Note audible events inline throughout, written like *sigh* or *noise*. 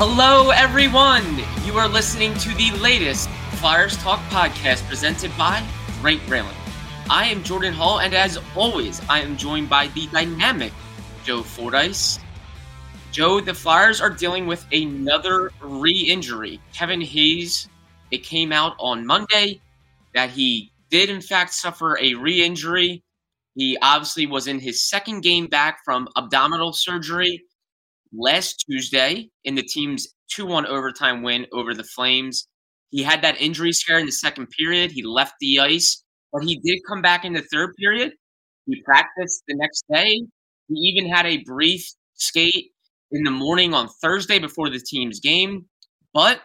Hello, everyone. You are listening to the latest Flyers Talk podcast presented by Great Railing. I am Jordan Hall, and as always, I am joined by the dynamic Joe Fordyce. Joe, the Flyers are dealing with another re injury. Kevin Hayes, it came out on Monday that he did, in fact, suffer a re injury. He obviously was in his second game back from abdominal surgery last Tuesday in the team's 2 1 overtime win over the Flames. He had that injury scare in the second period. He left the ice, but he did come back in the third period. He practiced the next day. He even had a brief skate in the morning on Thursday before the team's game, but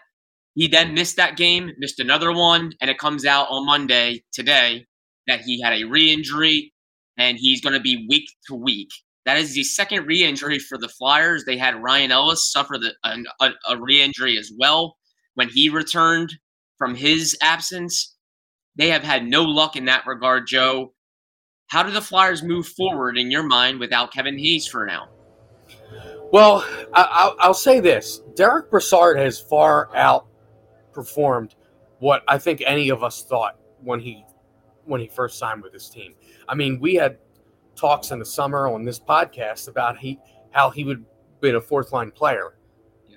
he then missed that game, missed another one, and it comes out on Monday today that he had a re injury and he's going to be week to week. That is the second re-injury for the Flyers. They had Ryan Ellis suffer the, a, a re-injury as well when he returned from his absence. They have had no luck in that regard, Joe. How do the Flyers move forward in your mind without Kevin Hayes for now? Well, I, will say this: Derek Brassard has far outperformed what I think any of us thought when he when he first signed with his team. I mean, we had talks in the summer on this podcast about he how he would be a fourth line player.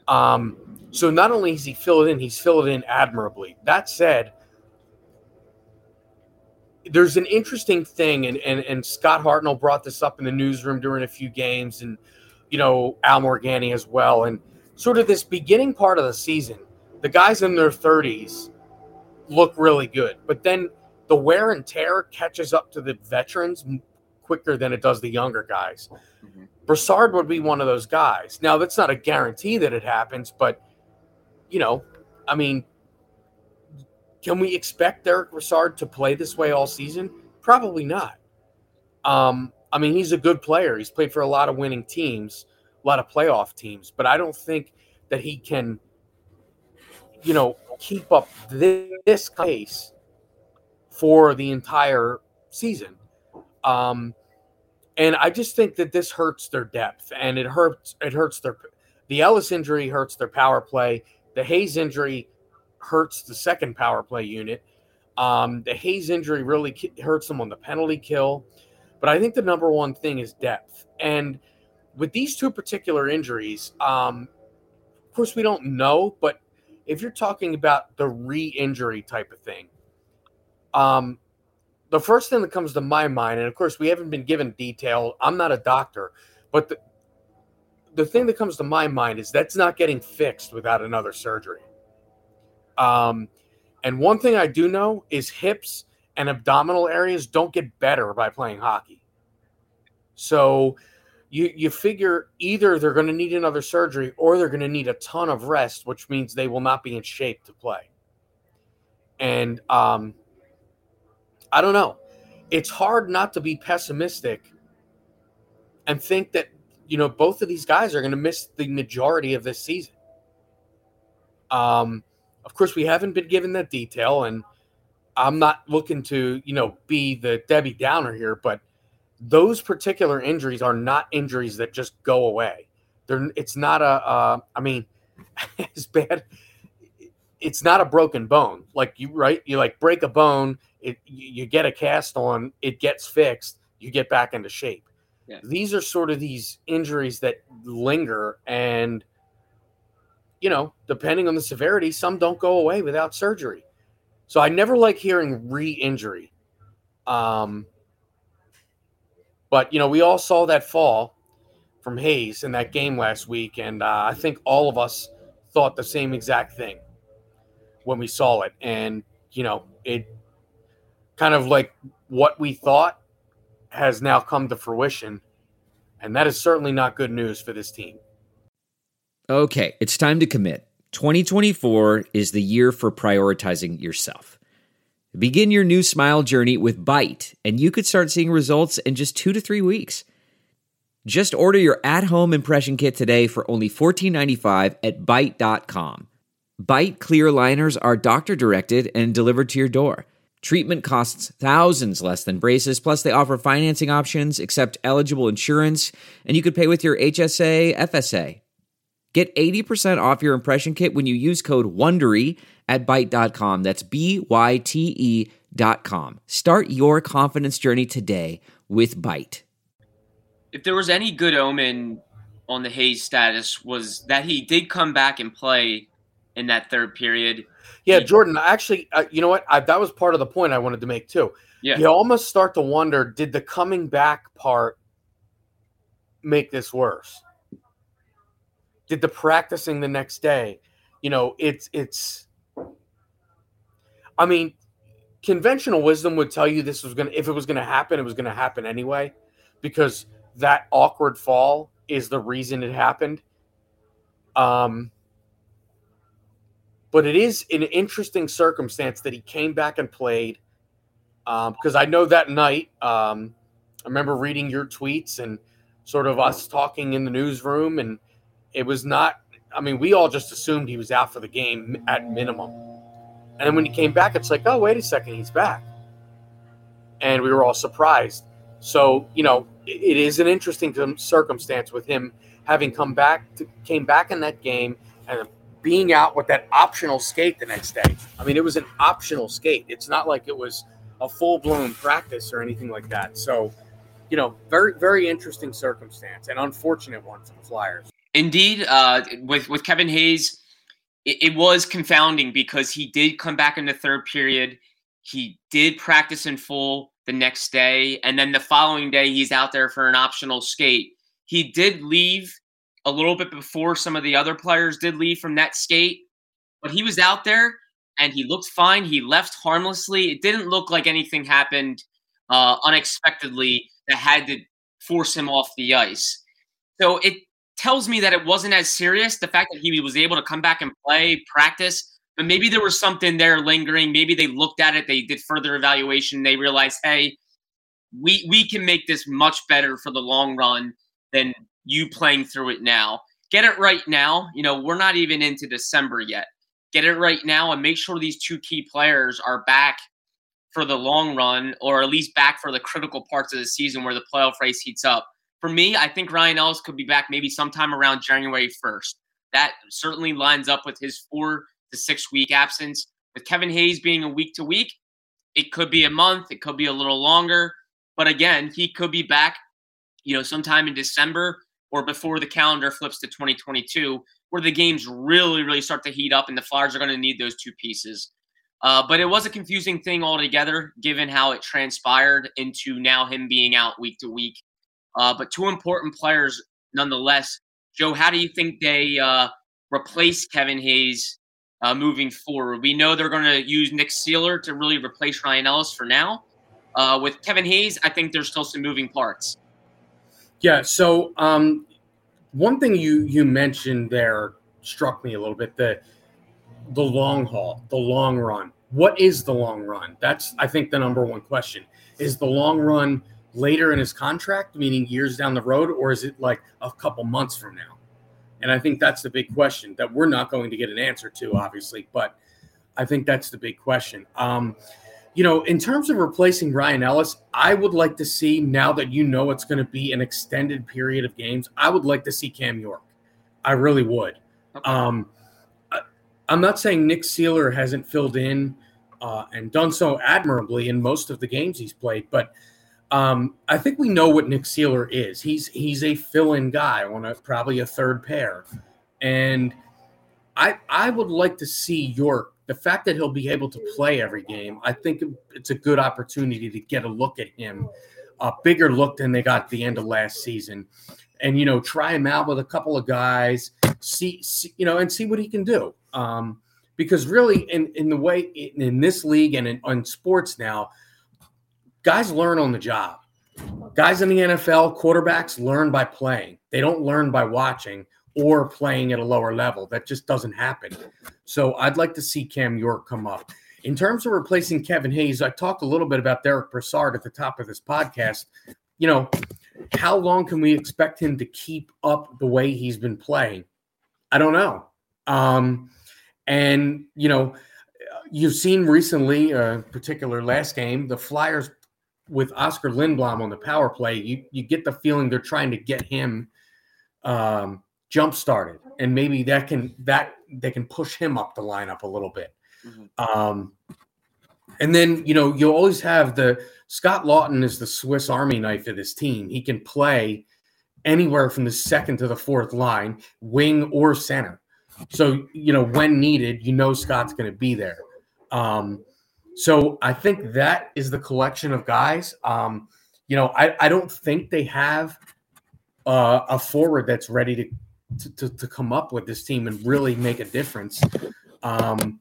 Um, so not only is he filled in, he's filled in admirably. That said, there's an interesting thing, and, and and Scott Hartnell brought this up in the newsroom during a few games, and you know Al Morganti as well, and sort of this beginning part of the season, the guys in their 30s look really good, but then the wear and tear catches up to the veterans quicker than it does the younger guys. Mm-hmm. Brassard would be one of those guys. Now, that's not a guarantee that it happens, but you know, I mean, can we expect Derek Brassard to play this way all season? Probably not. Um, I mean, he's a good player. He's played for a lot of winning teams, a lot of playoff teams, but I don't think that he can, you know, keep up this, this pace for the entire season. Um, and I just think that this hurts their depth, and it hurts. It hurts their the Ellis injury hurts their power play. The Hayes injury hurts the second power play unit. Um, the Hayes injury really hurts them on the penalty kill. But I think the number one thing is depth. And with these two particular injuries, um, of course, we don't know, but if you're talking about the re injury type of thing, um, the first thing that comes to my mind, and of course, we haven't been given detail. I'm not a doctor, but the, the thing that comes to my mind is that's not getting fixed without another surgery. Um, and one thing I do know is hips and abdominal areas don't get better by playing hockey. So you you figure either they're going to need another surgery or they're going to need a ton of rest, which means they will not be in shape to play. And um, I don't know. It's hard not to be pessimistic and think that, you know, both of these guys are going to miss the majority of this season. Um, of course, we haven't been given that detail, and I'm not looking to, you know, be the Debbie Downer here, but those particular injuries are not injuries that just go away. They're, it's not a. Uh, I mean, *laughs* as bad. It's not a broken bone. Like you, right? You like break a bone, it you get a cast on, it gets fixed, you get back into shape. Yeah. These are sort of these injuries that linger and you know, depending on the severity, some don't go away without surgery. So I never like hearing re-injury. Um but you know, we all saw that fall from Hayes in that game last week, and uh, I think all of us thought the same exact thing when we saw it. And you know, it kind of like what we thought has now come to fruition. And that is certainly not good news for this team. Okay, it's time to commit. 2024 is the year for prioritizing yourself. Begin your new smile journey with Byte, and you could start seeing results in just two to three weeks. Just order your at home impression kit today for only $14.95 at Byte.com. Byte clear liners are doctor directed and delivered to your door. Treatment costs thousands less than braces, plus, they offer financing options, accept eligible insurance, and you could pay with your HSA, FSA. Get 80% off your impression kit when you use code WONDERY at Byte.com. That's B-Y-T-E dot com. Start your confidence journey today with Byte. If there was any good omen on the Hayes status was that he did come back and play in that third period. Yeah, Jordan. Actually, uh, you know what? I, that was part of the point I wanted to make too. Yeah. You almost start to wonder: Did the coming back part make this worse? Did the practicing the next day? You know, it's it's. I mean, conventional wisdom would tell you this was gonna. If it was gonna happen, it was gonna happen anyway, because that awkward fall is the reason it happened. Um, but it is an interesting circumstance that he came back and played. Because um, I know that night, um, I remember reading your tweets and sort of us talking in the newsroom, and it was not. I mean, we all just assumed he was out for the game at minimum. And when he came back, it's like, oh, wait a second, he's back. And we were all surprised. So, you know, it is an interesting circumstance with him having come back, to, came back in that game and being out with that optional skate the next day. I mean, it was an optional skate. It's not like it was a full blown practice or anything like that. So, you know, very, very interesting circumstance and unfortunate one for the Flyers. Indeed, uh, with with Kevin Hayes, it, it was confounding because he did come back in the third period. He did practice in full the next day. And then the following day, he's out there for an optional skate. He did leave a little bit before some of the other players did leave from that skate, but he was out there and he looked fine. He left harmlessly. It didn't look like anything happened uh, unexpectedly that had to force him off the ice. So it tells me that it wasn't as serious. The fact that he was able to come back and play, practice, but maybe there was something there lingering. Maybe they looked at it, they did further evaluation, they realized, hey, we we can make this much better for the long run than you playing through it now. Get it right now. You know, we're not even into December yet. Get it right now and make sure these two key players are back for the long run, or at least back for the critical parts of the season where the playoff race heats up. For me, I think Ryan Ellis could be back maybe sometime around January 1st. That certainly lines up with his four to six week absence. With Kevin Hayes being a week to week, it could be a month, it could be a little longer. But again, he could be back, you know, sometime in December or before the calendar flips to 2022, where the games really, really start to heat up and the Flyers are going to need those two pieces. Uh, but it was a confusing thing altogether, given how it transpired into now him being out week to week. Uh, but two important players nonetheless. Joe, how do you think they uh, replace Kevin Hayes uh, moving forward. We know they're going to use Nick Seeler to really replace Ryan Ellis for now. Uh, with Kevin Hayes, I think there's still some moving parts. Yeah. So um, one thing you you mentioned there struck me a little bit the the long haul, the long run. What is the long run? That's I think the number one question. Is the long run later in his contract, meaning years down the road, or is it like a couple months from now? And I think that's the big question that we're not going to get an answer to, obviously, but I think that's the big question. Um, you know, in terms of replacing Ryan Ellis, I would like to see now that you know it's going to be an extended period of games. I would like to see Cam York. I really would. Okay. Um, I, am not saying Nick Seeler hasn't filled in uh, and done so admirably in most of the games he's played, but um, I think we know what Nick Seeler is. He's he's a fill-in guy on a probably a third pair, and I I would like to see York. The fact that he'll be able to play every game, I think it's a good opportunity to get a look at him, a bigger look than they got at the end of last season, and you know try him out with a couple of guys, see, see you know, and see what he can do. Um, because really, in in the way in, in this league and in, in sports now guys learn on the job. Guys in the NFL, quarterbacks learn by playing. They don't learn by watching or playing at a lower level. That just doesn't happen. So I'd like to see Cam York come up. In terms of replacing Kevin Hayes, I talked a little bit about Derek Brassard at the top of this podcast. You know, how long can we expect him to keep up the way he's been playing? I don't know. Um, and, you know, you've seen recently, uh, particular last game, the Flyers with Oskar Lindblom on the power play, you you get the feeling they're trying to get him um, jump started, and maybe that can that they can push him up the lineup a little bit. Mm-hmm. Um, and then you know you always have the Scott Laughton is the Swiss Army knife of this team. He can play anywhere from the second to the fourth line, wing or center. So you know when needed, you know Scott's going to be there. Um, so I think that is the collection of guys. Um, you know, I, I don't think they have uh, a forward that's ready to, to, to come up with this team and really make a difference. Um,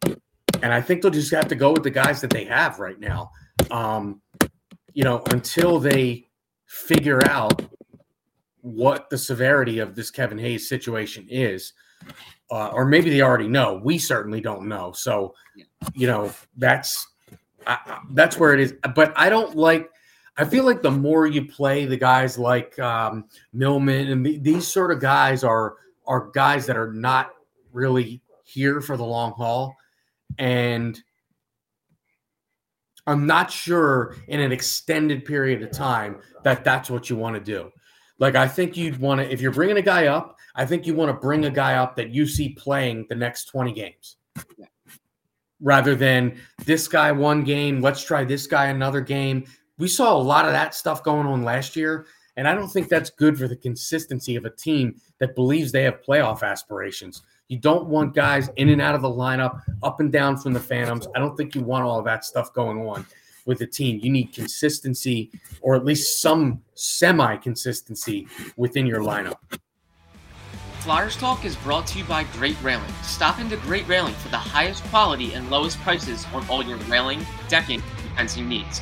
and I think they'll just have to go with the guys that they have right now. Um, you know, until they figure out what the severity of this Kevin Hayes situation is, uh, or maybe they already know. We certainly don't know. So, you know, that's I, that's where it is. But I don't like. I feel like the more you play the guys like um, Willman and the, these sort of guys are are guys that are not really here for the long haul, and I'm not sure in an extended period of time that that's what you want to do. Like I think you'd want to if you're bringing a guy up, I think you want to bring a guy up that you see playing the next 20 games. Rather than this guy one game, let's try this guy another game. We saw a lot of that stuff going on last year, and I don't think that's good for the consistency of a team that believes they have playoff aspirations. You don't want guys in and out of the lineup, up and down from the Phantoms. I don't think you want all of that stuff going on with the team. You need consistency or at least some semi consistency within your lineup. Flyers Talk is brought to you by Great Railing. Stop into Great Railing for the highest quality and lowest prices on all your railing, decking, and fencing needs.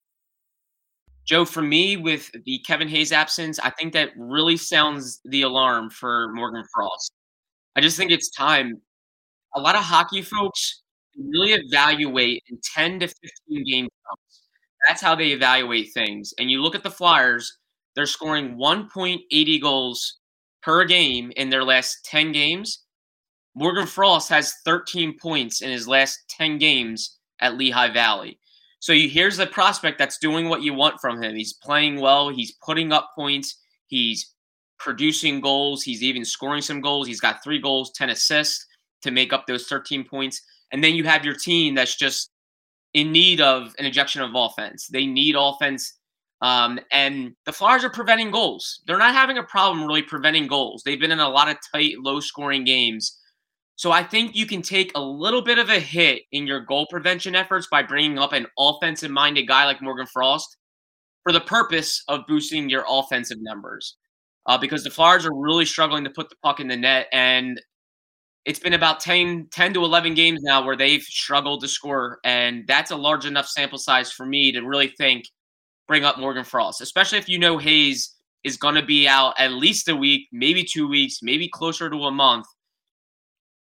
Joe, for me, with the Kevin Hayes absence, I think that really sounds the alarm for Morgan Frost. I just think it's time. A lot of hockey folks really evaluate in 10 to 15 game counts. That's how they evaluate things. And you look at the Flyers, they're scoring 1.80 goals per game in their last 10 games. Morgan Frost has 13 points in his last 10 games at Lehigh Valley. So you, here's the prospect that's doing what you want from him. He's playing well. He's putting up points. He's producing goals. He's even scoring some goals. He's got three goals, 10 assists to make up those 13 points. And then you have your team that's just in need of an injection of offense. They need offense. Um, and the Flyers are preventing goals. They're not having a problem really preventing goals. They've been in a lot of tight, low scoring games. So I think you can take a little bit of a hit in your goal prevention efforts by bringing up an offensive minded guy like Morgan Frost for the purpose of boosting your offensive numbers. Uh, because the Flyers are really struggling to put the puck in the net. And it's been about 10, 10 to 11 games now where they've struggled to score. And that's a large enough sample size for me to really think bring up Morgan Frost, especially if you know Hayes is going to be out at least a week, maybe two weeks, maybe closer to a month.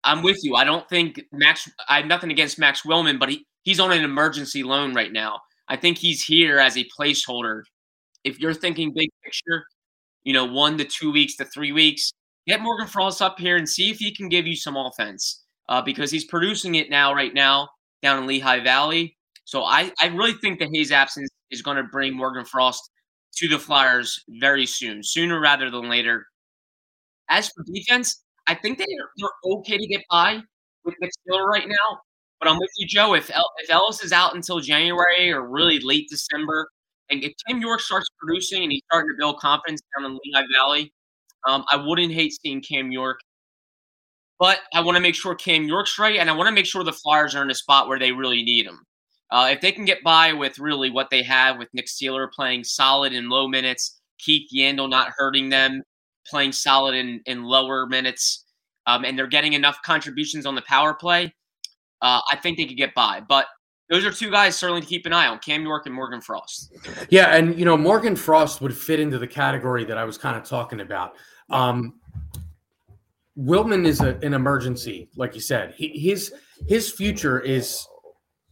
I'm with you. I don't think Max. I have nothing against Max Willman, but he, he's on an emergency loan right now. I think he's here as a placeholder. If you're thinking big picture, you know, one to two weeks to three weeks, get Morgan Frost up here and see if he can give you some offense uh, because he's producing it now, right now, down in Lehigh Valley. So I, I really think that his absence is going to bring Morgan Frost to the Flyers very soon, sooner rather than later. As for defense, I think they are, they're okay to get by with Nick Seeler right now. But I'm with you, Joe. If El- if Ellis is out until January or really late December, and if Cam York starts producing and he's starting to build confidence down in Lehigh Valley, um, I wouldn't hate seeing Cam York. But I want to make sure Cam York's right, and I want to make sure the Flyers are in a spot where they really need him. Uh, if they can get by with really what they have with Nick Seeler playing solid in low minutes, Keith Yandle not hurting them, playing solid in, in lower minutes, um, and they're getting enough contributions on the power play, uh, I think they could get by. But those are two guys certainly to keep an eye on Cam York and Morgan Frost. Yeah, and you know Morgan Frost would fit into the category that I was kind of talking about. Um, Willman is a, an emergency, like you said. He, his his future is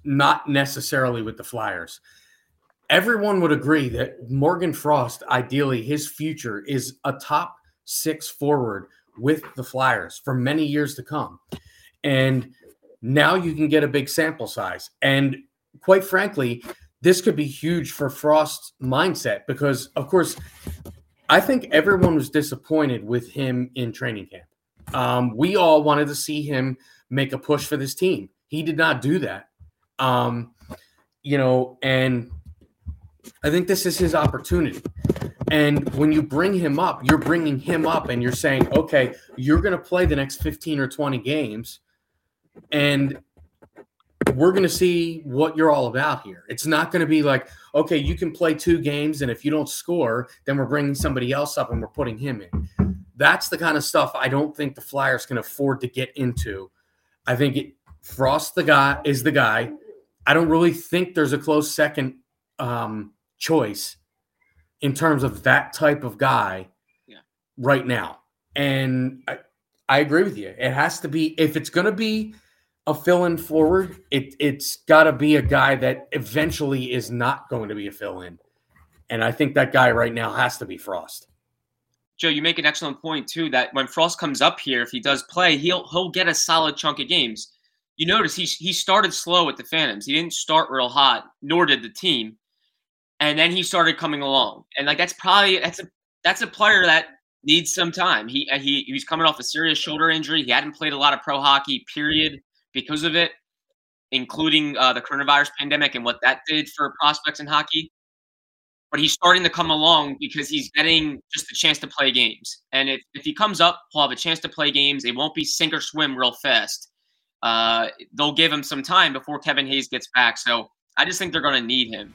not necessarily with the Flyers. Everyone would agree that Morgan Frost, ideally, his future is a top six forward with the Flyers for many years to come. And now you can get a big sample size. And quite frankly, this could be huge for Frost's mindset because, of course, I think everyone was disappointed with him in training camp. Um, we all wanted to see him make a push for this team. He did not do that. Um, you know, and I think this is his opportunity. And when you bring him up, you're bringing him up and you're saying, okay, you're going to play the next 15 or 20 games and we're going to see what you're all about here. It's not going to be like, okay, you can play two games, and if you don't score, then we're bringing somebody else up and we're putting him in. That's the kind of stuff I don't think the Flyers can afford to get into. I think it, Frost the guy is the guy. I don't really think there's a close second um, choice in terms of that type of guy yeah. right now. And I, I agree with you. It has to be if it's going to be a fill-in forward, it it's got to be a guy that eventually is not going to be a fill-in, and I think that guy right now has to be Frost. Joe, you make an excellent point too. That when Frost comes up here, if he does play, he'll he'll get a solid chunk of games. You notice he he started slow with the Phantoms. He didn't start real hot, nor did the team, and then he started coming along. And like that's probably that's a that's a player that needs some time. He he he's coming off a serious shoulder injury. He hadn't played a lot of pro hockey. Period because of it, including uh, the coronavirus pandemic and what that did for prospects in hockey. But he's starting to come along because he's getting just a chance to play games. And if, if he comes up, he'll have a chance to play games. It won't be sink or swim real fast. Uh, they'll give him some time before Kevin Hayes gets back. So I just think they're going to need him.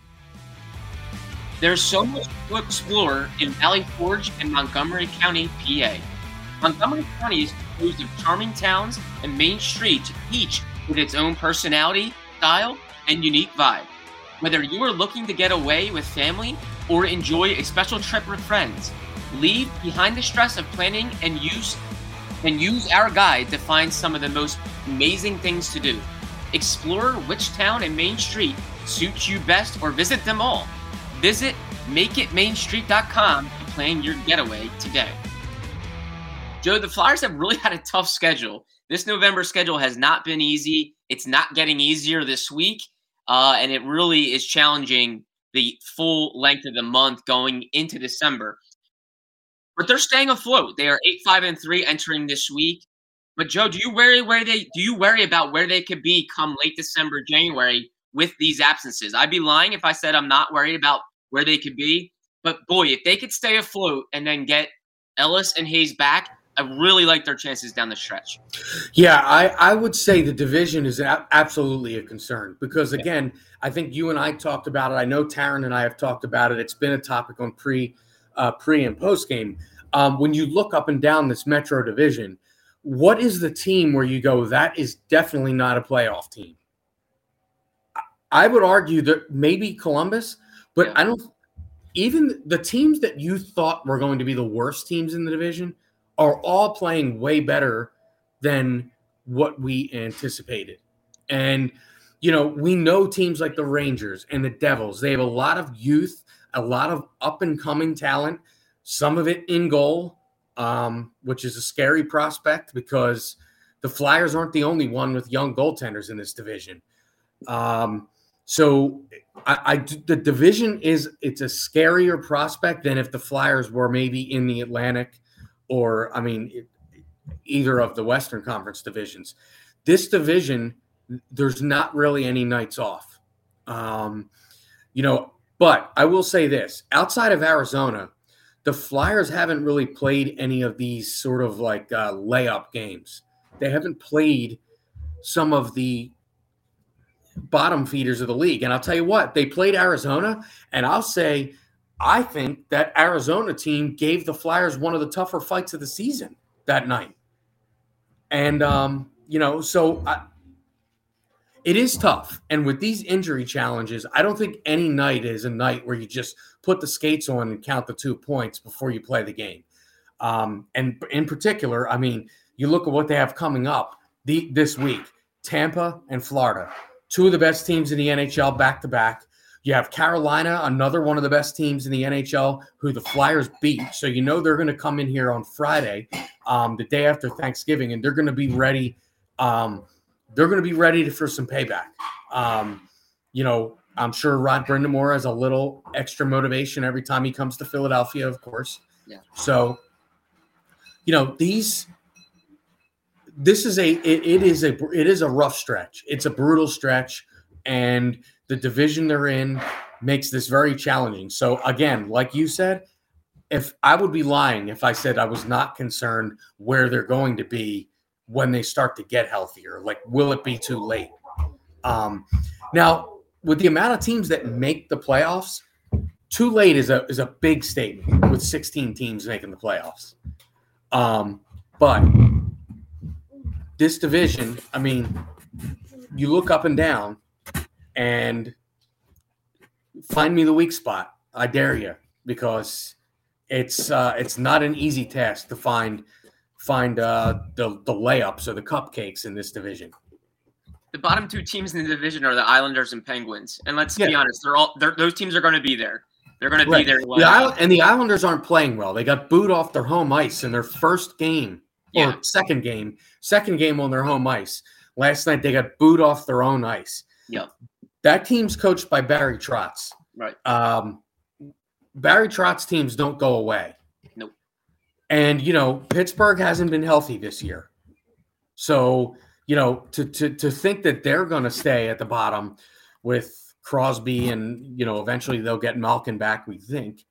There's so much to explore in Valley Forge and Montgomery County, PA. Montgomery County is composed of charming towns and main streets, each with its own personality, style, and unique vibe. Whether you are looking to get away with family or enjoy a special trip with friends, leave behind the stress of planning and use and use our guide to find some of the most amazing things to do. Explore which town and main street suits you best or visit them all. Visit makeitmainstreet.com to plan your getaway today. Joe, the Flyers have really *laughs* had a tough schedule. This November schedule has not been easy. It's not getting easier this week, uh, and it really is challenging the full length of the month going into December. But they're staying afloat. They are eight, five, and three entering this week. But Joe, do you worry where they do you worry about where they could be come late December, January with these absences? I'd be lying if I said I'm not worried about where they could be. But boy, if they could stay afloat and then get Ellis and Hayes back, I really like their chances down the stretch. Yeah, I, I would say the division is a- absolutely a concern because, again, yeah. I think you and I talked about it. I know Taryn and I have talked about it. It's been a topic on pre, uh, pre and post game. Um, when you look up and down this Metro division, what is the team where you go, that is definitely not a playoff team? I would argue that maybe Columbus, but yeah. I don't. Even the teams that you thought were going to be the worst teams in the division are all playing way better than what we anticipated. And, you know, we know teams like the Rangers and the Devils, they have a lot of youth, a lot of up and coming talent, some of it in goal, um, which is a scary prospect because the Flyers aren't the only one with young goaltenders in this division. Um, So I, I the division is it's a scarier prospect than if the Flyers were maybe in the Atlantic or I mean it, either of the Western Conference divisions. This division, there's not really any nights off. Um, you know, but I will say this: outside of Arizona, the Flyers haven't really played any of these sort of like uh, layup games. They haven't played some of the bottom feeders of the league. And I'll tell you what, they played Arizona, and I'll say, I think that Arizona team gave the Flyers one of the tougher fights of the season that night. And, um, you know, so I, it is tough. And with these injury challenges, I don't think any night is a night where you just put the skates on and count the two points before you play the game. Um, and in particular, I mean, you look at what they have coming up the, this week Tampa and Florida, two of the best teams in the NHL back to back. You have Carolina, another one of the best teams in the NHL, who the Flyers beat. So you know they're going to come in here on Friday, um, the day after Thanksgiving, and they're going to be ready. Um, they're going to be ready for some payback. Um, you know, I'm sure Rod Brind'Amour has a little extra motivation every time he comes to Philadelphia, of course. Yeah. So, you know, these this is a it, it is a it is a rough stretch. It's a brutal stretch, and the division they're in makes this very challenging. So again, like you said, if I would be lying if I said I was not concerned where they're going to be when they start to get healthier. Like, will it be too late? Um, now, with the amount of teams that make the playoffs, too late is a is a big statement with 16 teams making the playoffs. Um, but this division, I mean, you look up and down and find me the weak spot. I dare you because it's uh, it's not an easy task to find find uh, the the layups or the cupcakes in this division. The bottom two teams in the division are the Islanders and Penguins, and let's Yeah. be honest, they're all they're, those teams are going to be there. They're going to be there. The Isle- and the Islanders aren't playing well. They got booed off their home ice in their first game Yeah. second game, second game on their home ice. Last night they got booed off their own ice. Yep. That team's coached by Barry Trotz. Right. Um, Barry Trotz teams don't go away. Nope. And you know, Pittsburgh hasn't been healthy this year. So, you know, to to to think that they're going to stay at the bottom with Crosby and, you know, eventually they'll get Malkin back, we think.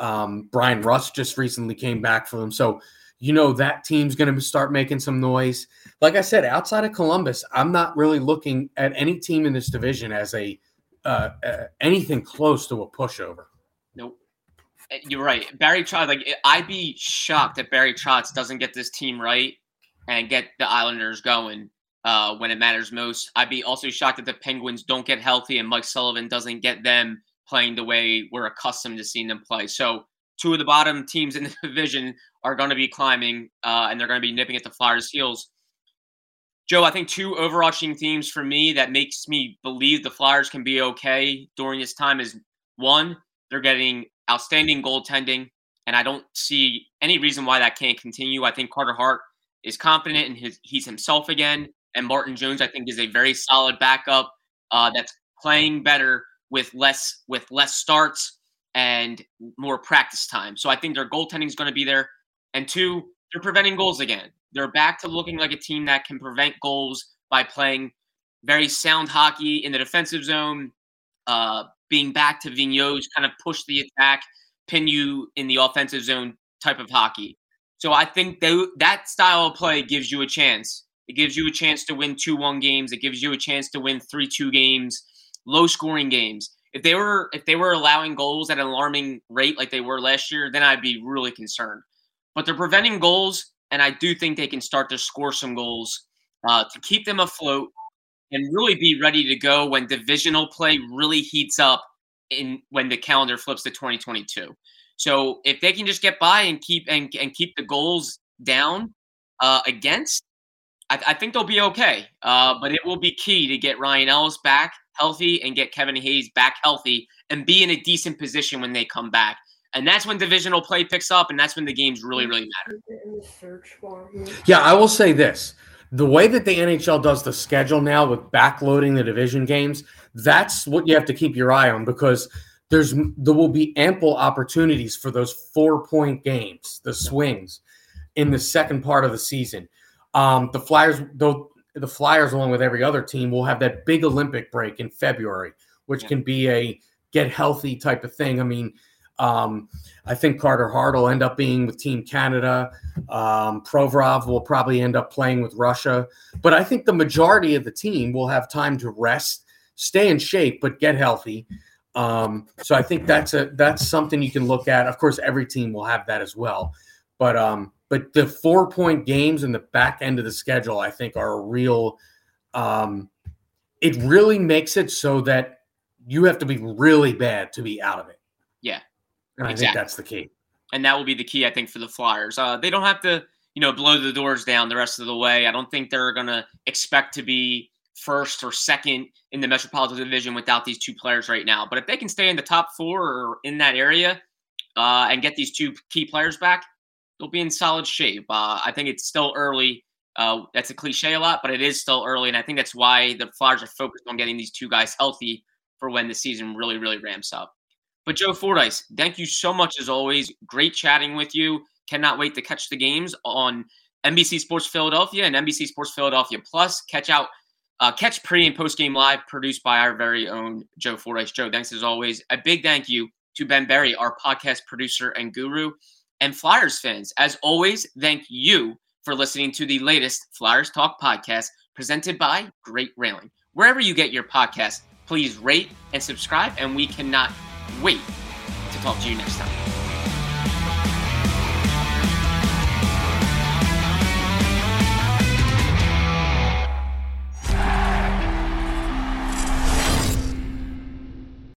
Um, Bryan Rust just recently came back for them. So, you know, that team's going to start making some noise. Like I said, outside of Columbus, I'm not really looking at any team in this division as a uh, uh, anything close to a pushover. Nope. Uh, You're right. Barry Trotz, like I'd be shocked if Barry Trotz doesn't get this team right and get the Islanders going uh, when it matters most. I'd be also shocked if the Penguins don't get healthy and Mike Sullivan doesn't get them playing the way we're accustomed to seeing them play. So two of the bottom teams in the *laughs* division are going to be climbing uh, and they're going to be nipping at the Flyers' heels. Joe, I think two overarching themes for me that makes me believe the Flyers can be okay during this time is one, they're getting outstanding goaltending, and I don't see any reason why that can't continue. I think Carter Hart is confident and his he's himself again, and Martin Jones I think is a very solid backup uh, that's playing better with less with less starts and more practice time. So I think their goaltending is going to be there, and two, they're preventing goals again. They're back to looking like a team that can prevent goals by playing very sound hockey in the defensive zone, uh, being back to Vigneault's kind of push the attack, pin you in the offensive zone type of hockey. So I think tho- that style of play gives you a chance. It gives you a chance to win 2 1 games. It gives you a chance to win 3 2 games, low scoring games. If they were if they were allowing goals at an alarming rate like they were last year, then I'd be really concerned. But they're preventing goals, and I do think they can start to score some goals uh, to keep them afloat and really be ready to go when divisional play really heats up in when the calendar flips to 2022. So if they can just get by and keep and, and keep the goals down uh, against, I, I think they'll be okay. Uh, but it will be key to get Ryan Ellis back healthy and get Kevin Hayes back healthy and be in a decent position when they come back. And that's when divisional play picks up, and that's when the games really, really matter. Yeah, I will say this. The way that the NHL does the schedule now with backloading the division games, that's what you have to keep your eye on because there's there will be ample opportunities for those four point games, the swings, in the second part of the season. Um, the Flyers, though, the Flyers, along with every other team, will have that big Olympic break in February, which yeah. can be a get healthy type of thing. I mean, um, I think Carter Hart will end up being with Team Canada. Um, Provorov will probably end up playing with Russia. But I think the majority of the team will have time to rest, stay in shape, but get healthy. Um, so I think that's a that's something you can look at. Of course, every team will have that as well. But um, but the four point games in the back end of the schedule, I think, are a real. Um, it really makes it so that you have to be really bad to be out of it. Yeah, and exactly. I think that's the key. And that will be the key, I think, for the Flyers. Uh, they don't have to, you know, blow the doors down the rest of the way. I don't think they're going to expect to be first or second in the Metropolitan Division without these two players right now. But if they can stay in the top four or in that area uh, and get these two key players back, they'll be in solid shape. Uh, I think it's still early. Uh, that's a cliche a lot, but it is still early, and I think that's why the Flyers are focused on getting these two guys healthy for when the season really, really ramps up. But Joe Fordyce, thank you so much as always. Great chatting with you. Cannot wait to catch the games on NBC Sports Philadelphia and NBC Sports Philadelphia Plus. Catch out, uh, catch pre and post game live, produced by our very own Joe Fordyce. Joe, thanks as always. A big thank you to Ben Berry, our podcast producer and guru, and Flyers fans. As always, thank you for listening to the latest Flyers Talk podcast presented by Great Railing. Wherever you get your podcast, please rate and subscribe, and we cannot wait to talk to you next time.